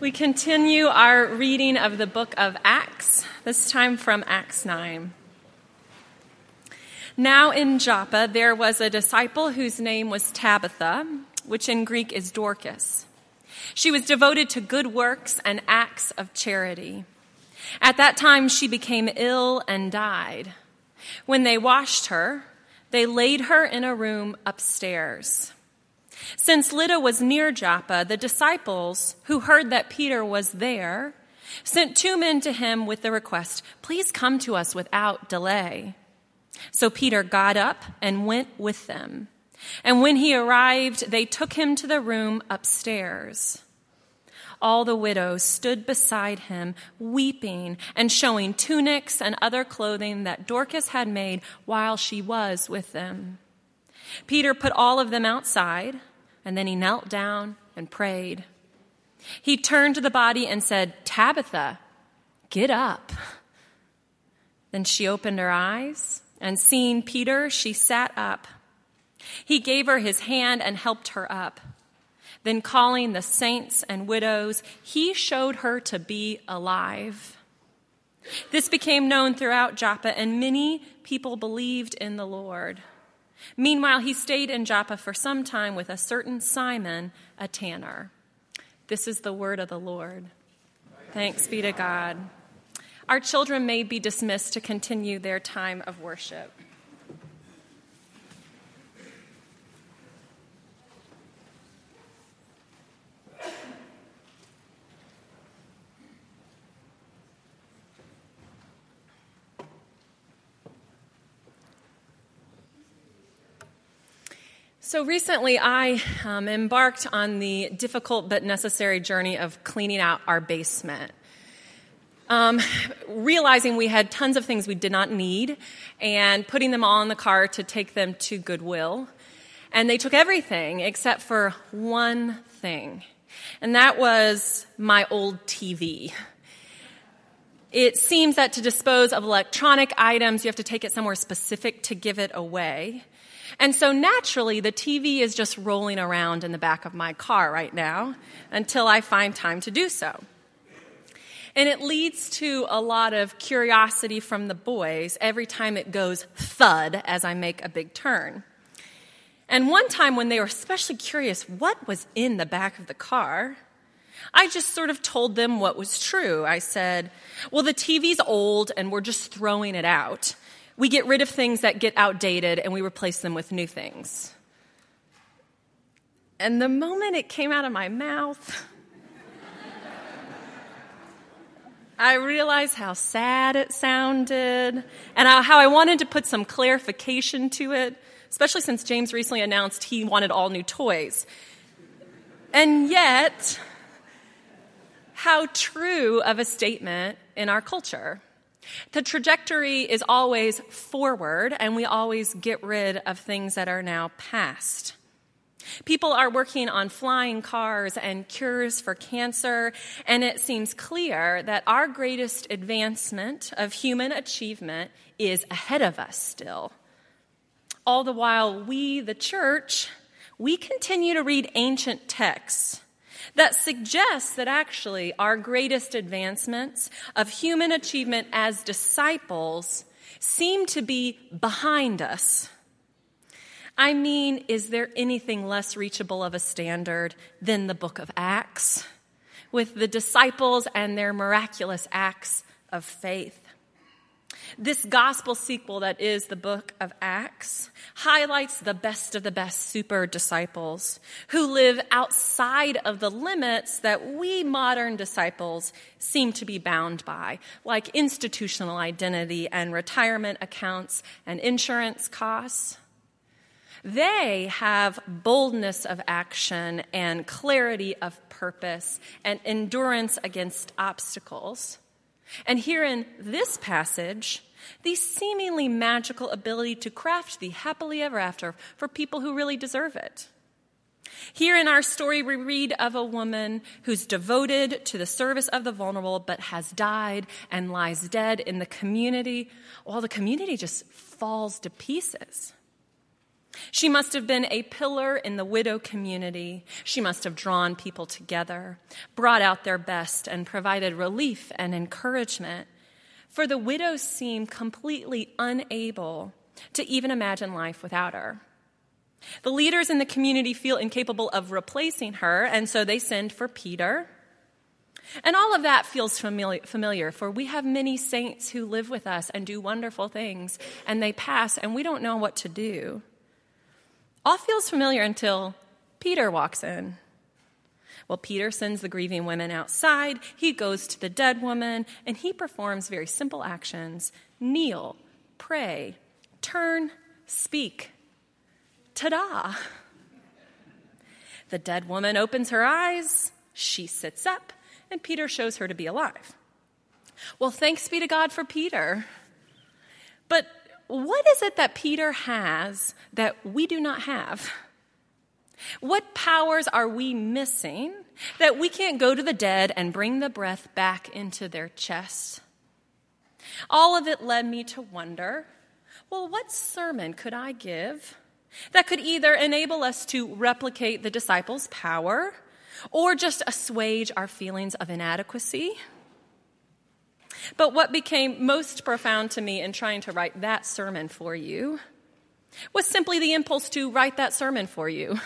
We continue our reading of the book of Acts, this time from Acts 9. Now in Joppa there was a disciple whose name was Tabitha, which in Greek is Dorcas. She was devoted to good works and acts of charity. At that time she became ill and died. When they washed her, they laid her in a room upstairs. Since Lydda was near Joppa, the disciples, who heard that Peter was there, sent two men to him with the request, Please come to us without delay. So Peter got up and went with them. And when he arrived, they took him to the room upstairs. All the widows stood beside him, weeping and showing tunics and other clothing that Dorcas had made while she was with them. Peter put all of them outside and then he knelt down and prayed. He turned to the body and said, Tabitha, get up. Then she opened her eyes, and seeing Peter, she sat up. He gave her his hand and helped her up. Then, calling the saints and widows, he showed her to be alive. This became known throughout Joppa, and many people believed in the Lord. Meanwhile, he stayed in Joppa for some time with a certain Simon, a tanner. This is the word of the Lord. Thanks be to God. Our children may be dismissed to continue their time of worship. So recently, I um, embarked on the difficult but necessary journey of cleaning out our basement. Um, realizing we had tons of things we did not need and putting them all in the car to take them to Goodwill. And they took everything except for one thing, and that was my old TV. It seems that to dispose of electronic items, you have to take it somewhere specific to give it away. And so naturally, the TV is just rolling around in the back of my car right now until I find time to do so. And it leads to a lot of curiosity from the boys every time it goes thud as I make a big turn. And one time when they were especially curious what was in the back of the car, I just sort of told them what was true. I said, Well, the TV's old and we're just throwing it out. We get rid of things that get outdated and we replace them with new things. And the moment it came out of my mouth, I realized how sad it sounded and how I wanted to put some clarification to it, especially since James recently announced he wanted all new toys. And yet, how true of a statement in our culture. The trajectory is always forward, and we always get rid of things that are now past. People are working on flying cars and cures for cancer, and it seems clear that our greatest advancement of human achievement is ahead of us still. All the while, we, the church, we continue to read ancient texts that suggests that actually our greatest advancements of human achievement as disciples seem to be behind us. I mean, is there anything less reachable of a standard than the book of Acts with the disciples and their miraculous acts of faith? This gospel sequel that is the book of Acts highlights the best of the best super disciples who live outside of the limits that we modern disciples seem to be bound by, like institutional identity and retirement accounts and insurance costs. They have boldness of action and clarity of purpose and endurance against obstacles. And here in this passage, the seemingly magical ability to craft the happily ever after for people who really deserve it. Here in our story, we read of a woman who's devoted to the service of the vulnerable but has died and lies dead in the community while the community just falls to pieces. She must have been a pillar in the widow community. She must have drawn people together, brought out their best, and provided relief and encouragement. For the widows seem completely unable to even imagine life without her. The leaders in the community feel incapable of replacing her, and so they send for Peter. And all of that feels familiar, for we have many saints who live with us and do wonderful things, and they pass, and we don't know what to do. All feels familiar until Peter walks in. Well, Peter sends the grieving women outside. He goes to the dead woman and he performs very simple actions kneel, pray, turn, speak. Ta da! The dead woman opens her eyes, she sits up, and Peter shows her to be alive. Well, thanks be to God for Peter. But what is it that Peter has that we do not have? What powers are we missing that we can't go to the dead and bring the breath back into their chest? All of it led me to wonder well, what sermon could I give that could either enable us to replicate the disciples' power or just assuage our feelings of inadequacy? But what became most profound to me in trying to write that sermon for you was simply the impulse to write that sermon for you.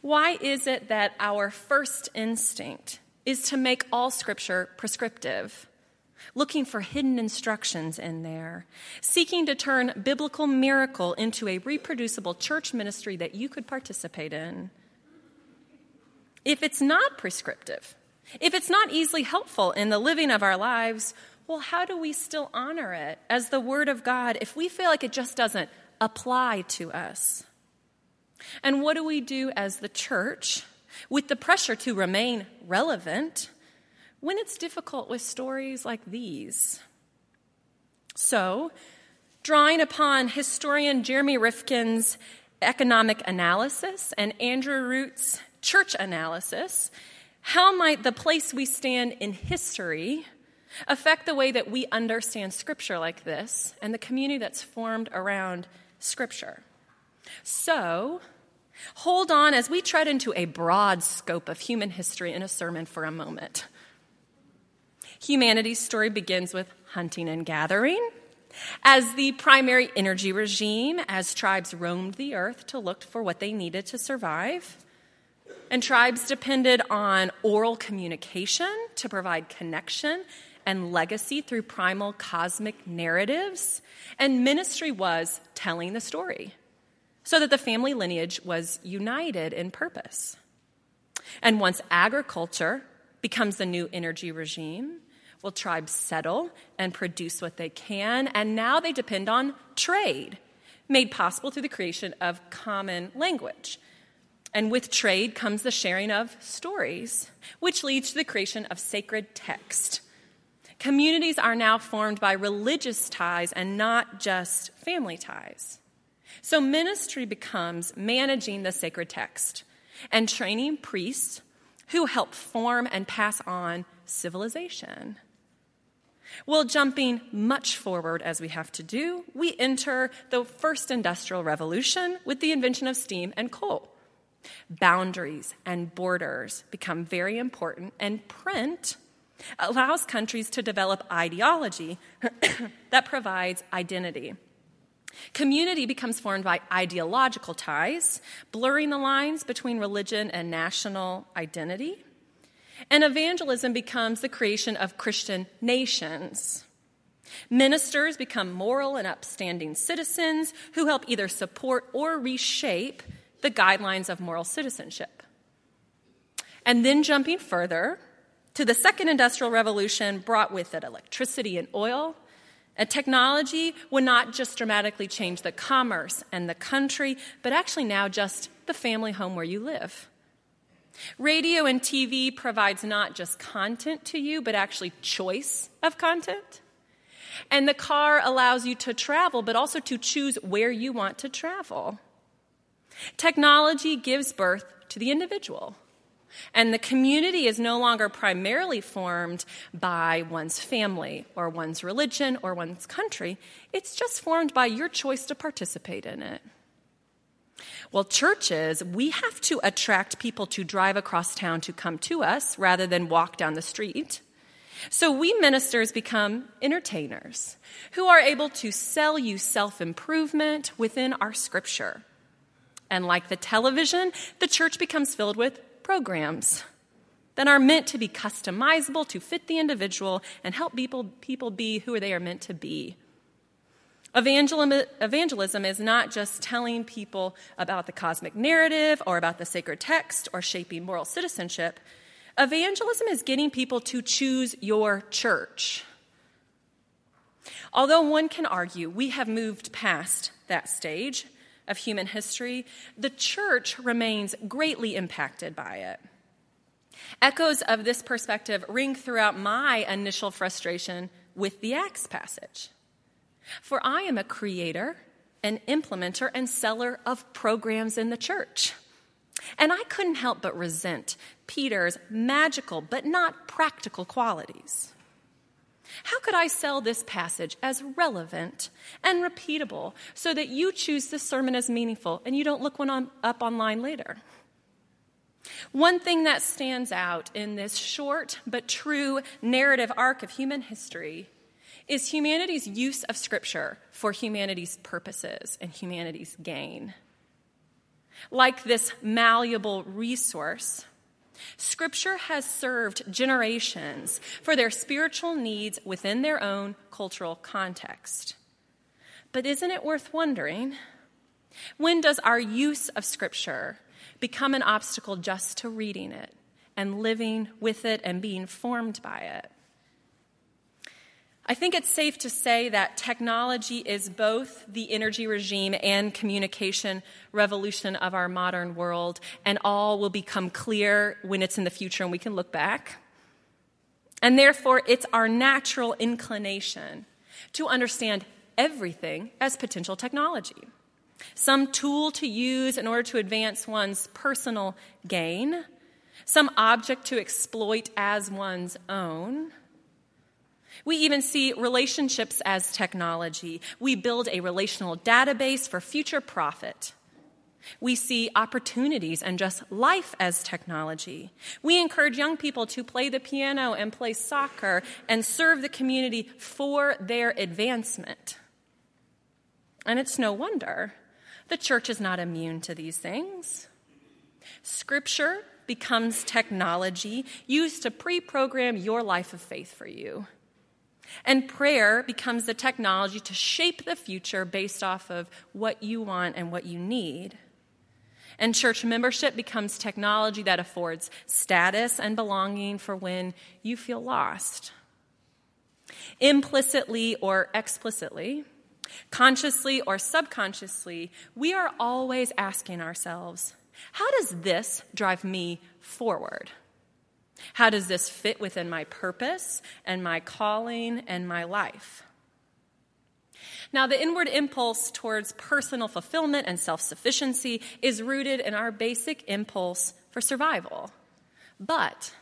Why is it that our first instinct is to make all scripture prescriptive? Looking for hidden instructions in there, seeking to turn biblical miracle into a reproducible church ministry that you could participate in. If it's not prescriptive, if it's not easily helpful in the living of our lives, well, how do we still honor it as the Word of God if we feel like it just doesn't apply to us? And what do we do as the church with the pressure to remain relevant when it's difficult with stories like these? So, drawing upon historian Jeremy Rifkin's economic analysis and Andrew Root's church analysis, how might the place we stand in history affect the way that we understand Scripture like this and the community that's formed around Scripture? So, hold on as we tread into a broad scope of human history in a sermon for a moment. Humanity's story begins with hunting and gathering. As the primary energy regime, as tribes roamed the earth to look for what they needed to survive, and tribes depended on oral communication to provide connection and legacy through primal cosmic narratives. And ministry was telling the story so that the family lineage was united in purpose. And once agriculture becomes the new energy regime, will tribes settle and produce what they can, and now they depend on trade, made possible through the creation of common language. And with trade comes the sharing of stories, which leads to the creation of sacred text. Communities are now formed by religious ties and not just family ties. So ministry becomes managing the sacred text and training priests who help form and pass on civilization. Well, jumping much forward as we have to do, we enter the first industrial revolution with the invention of steam and coal. Boundaries and borders become very important, and print allows countries to develop ideology that provides identity. Community becomes formed by ideological ties, blurring the lines between religion and national identity. And evangelism becomes the creation of Christian nations. Ministers become moral and upstanding citizens who help either support or reshape the guidelines of moral citizenship. And then jumping further to the second industrial revolution brought with it electricity and oil. A technology would not just dramatically change the commerce and the country, but actually now just the family home where you live. Radio and TV provides not just content to you, but actually choice of content. And the car allows you to travel, but also to choose where you want to travel. Technology gives birth to the individual, And the community is no longer primarily formed by one's family or one's religion or one's country. It's just formed by your choice to participate in it. Well, churches, we have to attract people to drive across town to come to us rather than walk down the street. So we ministers become entertainers who are able to sell you self improvement within our scripture. And like the television, the church becomes filled with programs that are meant to be customizable to fit the individual and help people, people be who they are meant to be. Evangelism is not just telling people about the cosmic narrative or about the sacred text or shaping moral citizenship. Evangelism is getting people to choose your church. Although one can argue we have moved past that stage of human history, the church remains greatly impacted by it. Echoes of this perspective ring throughout my initial frustration with the Acts passage. For I am a creator, an implementer, and seller of programs in the church. And I couldn't help but resent Peter's magical but not practical qualities. How could I sell this passage as relevant and repeatable so that you choose this sermon as meaningful and you don't look one on, up online later? One thing that stands out in this short but true narrative arc of human history is humanity's use of Scripture for humanity's purposes and humanity's gain. Like this malleable resource, Scripture has served generations for their spiritual needs within their own cultural context. But isn't it worth wondering? When does our use of Scripture become an obstacle just to reading it and living with it and being formed by it? I think it's safe to say that technology is both the energy regime and communication revolution of our modern world, and all will become clear when it's in the future and we can look back. And therefore, it's our natural inclination to understand everything as potential technology. Some tool to use in order to advance one's personal gain, some object to exploit as one's own we even see relationships as technology. We build a relational database for future profit. We see opportunities and just life as technology. We encourage young people to play the piano and play soccer and serve the community for their advancement. And it's no wonder the church is not immune to these things. Scripture becomes technology used to pre program your life of faith for you. And prayer becomes the technology to shape the future based off of what you want and what you need. And church membership becomes technology that affords status and belonging for when you feel lost. Implicitly or explicitly, consciously or subconsciously, we are always asking ourselves, how does this drive me forward? How does this fit within my purpose and my calling and my life? Now, the inward impulse towards personal fulfillment and self sufficiency is rooted in our basic impulse for survival. But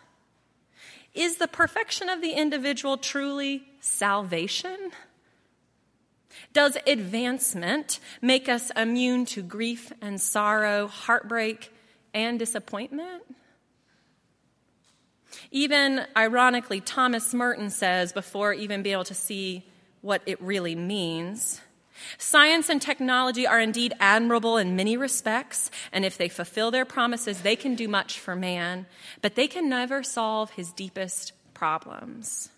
is the perfection of the individual truly salvation? Does advancement make us immune to grief and sorrow, heartbreak and disappointment? Even ironically, Thomas Merton says, before even being able to see what it really means, Science and technology are indeed admirable in many respects, and if they fulfill their promises, they can do much for man, but they can never solve his deepest problems.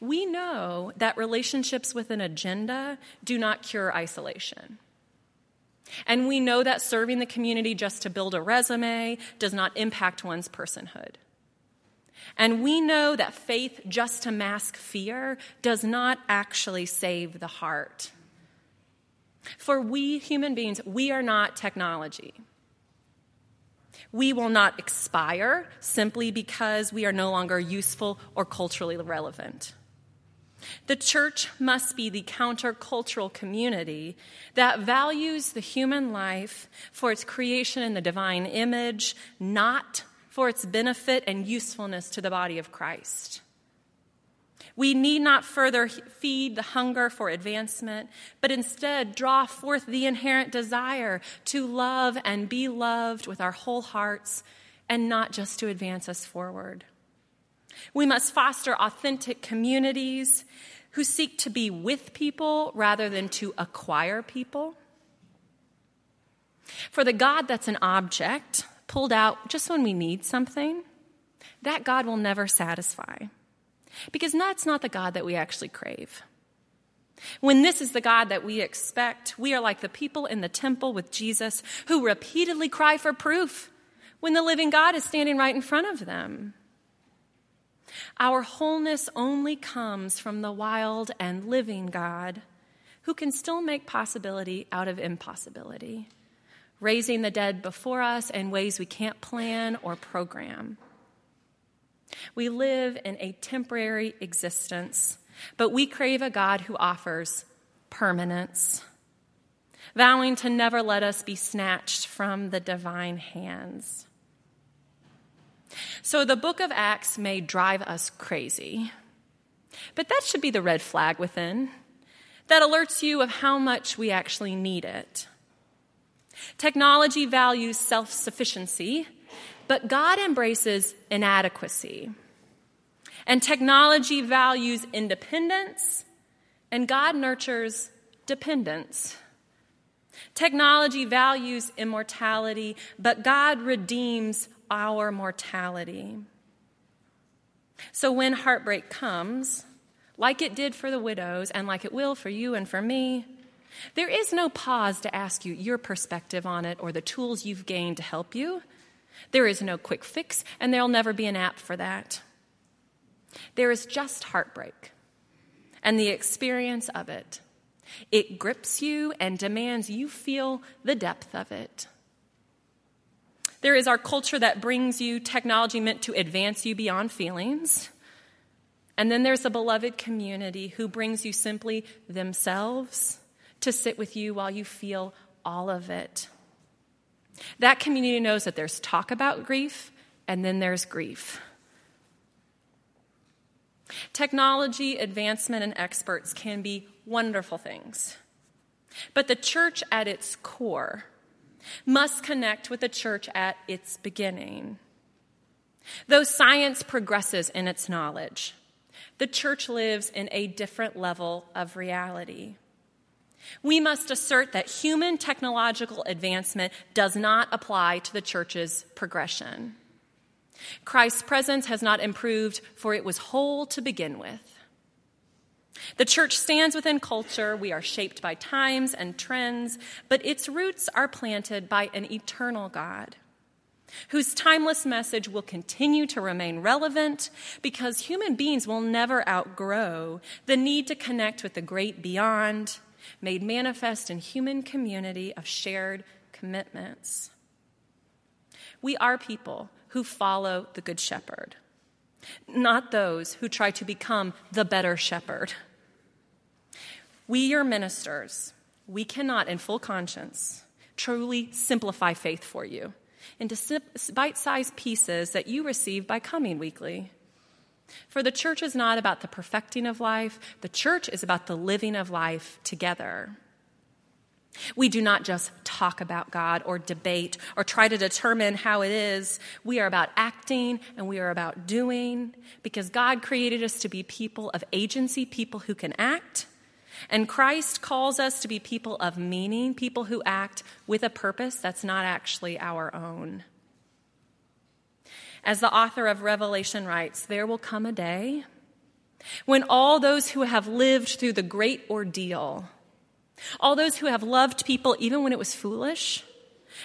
We know that relationships with an agenda do not cure isolation. And we know that serving the community just to build a resume does not impact one's personhood. And we know that faith just to mask fear does not actually save the heart. For we human beings, we are not technology. We will not expire simply because we are no longer useful or culturally relevant. The church must be the countercultural community that values the human life for its creation in the divine image, not for its benefit and usefulness to the body of Christ. We need not further feed the hunger for advancement, but instead draw forth the inherent desire to love and be loved with our whole hearts and not just to advance us forward. We must foster authentic communities who seek to be with people rather than to acquire people. For the God that's an object, pulled out just when we need something, that God will never satisfy. Because that's not the God that we actually crave. When this is the God that we expect, we are like the people in the temple with Jesus who repeatedly cry for proof when the living God is standing right in front of them. Our wholeness only comes from the wild and living God who can still make possibility out of impossibility, raising the dead before us in ways we can't plan or program. We live in a temporary existence, but we crave a God who offers permanence, vowing to never let us be snatched from the divine hands. So the book of Acts may drive us crazy, but that should be the red flag within that alerts you of how much we actually need it. Technology values self sufficiency, but God embraces inadequacy. And technology values independence, and God nurtures dependence. Technology values immortality, but God redeems our mortality. So when heartbreak comes, like it did for the widows and like it will for you and for me, there is no pause to ask you your perspective on it or the tools you've gained to help you. There is no quick fix, and there'll never be an app for that. There is just heartbreak and the experience of it. It grips you and demands you feel the depth of it. There is our culture that brings you technology meant to advance you beyond feelings. And then there's the beloved community who brings you simply themselves to sit with you while you feel all of it. That community knows that there's talk about grief and then there's grief. Technology, advancement, and experts can be wonderful things. But the church at its core must connect with the church at its beginning. Though science progresses in its knowledge, the church lives in a different level of reality. We must assert that human technological advancement does not apply to the church's progression. Christ's presence has not improved, for it was whole to begin with. The church stands within culture. We are shaped by times and trends, but its roots are planted by an eternal God whose timeless message will continue to remain relevant because human beings will never outgrow the need to connect with the great beyond, made manifest in human community of shared commitments. We are people who follow the Good Shepherd, not those who try to become the better shepherd. We, your ministers, we cannot, in full conscience, truly simplify faith for you into bite sized pieces that you receive by coming weekly. For the church is not about the perfecting of life, the church is about the living of life together. We do not just talk about God or debate or try to determine how it is. We are about acting and we are about doing because God created us to be people of agency, people who can act and Christ calls us to be people of meaning, people who act with a purpose that's not actually our own. As the author of Revelation writes, there will come a day when all those who have lived through the great ordeal, all those who have loved people even when it was foolish,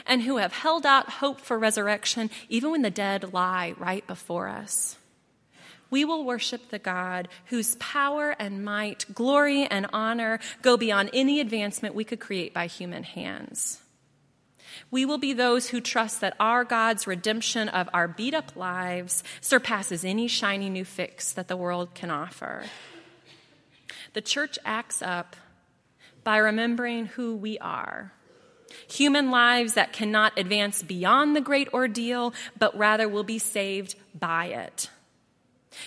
and who have held out hope for resurrection even when the dead lie right before us, we will worship the God whose power and might, glory and honor go beyond any advancement we could create by human hands. We will be those who trust that our God's redemption of our beat up lives surpasses any shiny new fix that the world can offer. the church acts up by remembering who we are. Human lives that cannot advance beyond the great ordeal, but rather will be saved by it.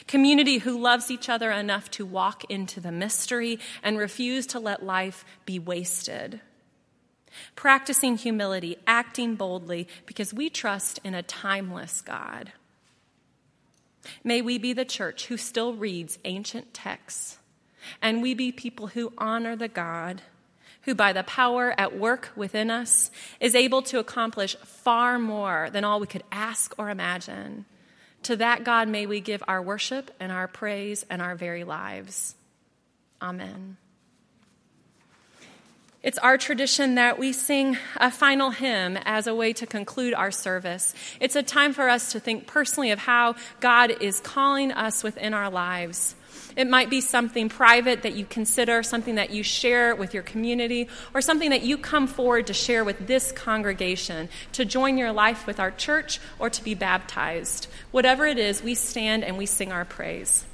Community who loves each other enough to walk into the mystery and refuse to let life be wasted. Practicing humility, acting boldly, because we trust in a timeless God. May we be the church who still reads ancient texts, and we be people who honor the God who, by the power at work within us, is able to accomplish far more than all we could ask or imagine. To that God may we give our worship and our praise and our very lives. Amen. It's our tradition that we sing a final hymn as a way to conclude our service. It's a time for us to think personally of how God is calling us within our lives. It might be something private that you consider, something that you share with your community, or something that you come forward to share with this congregation, to join your life with our church, or to be baptized. Whatever it is, we stand and we sing our praise.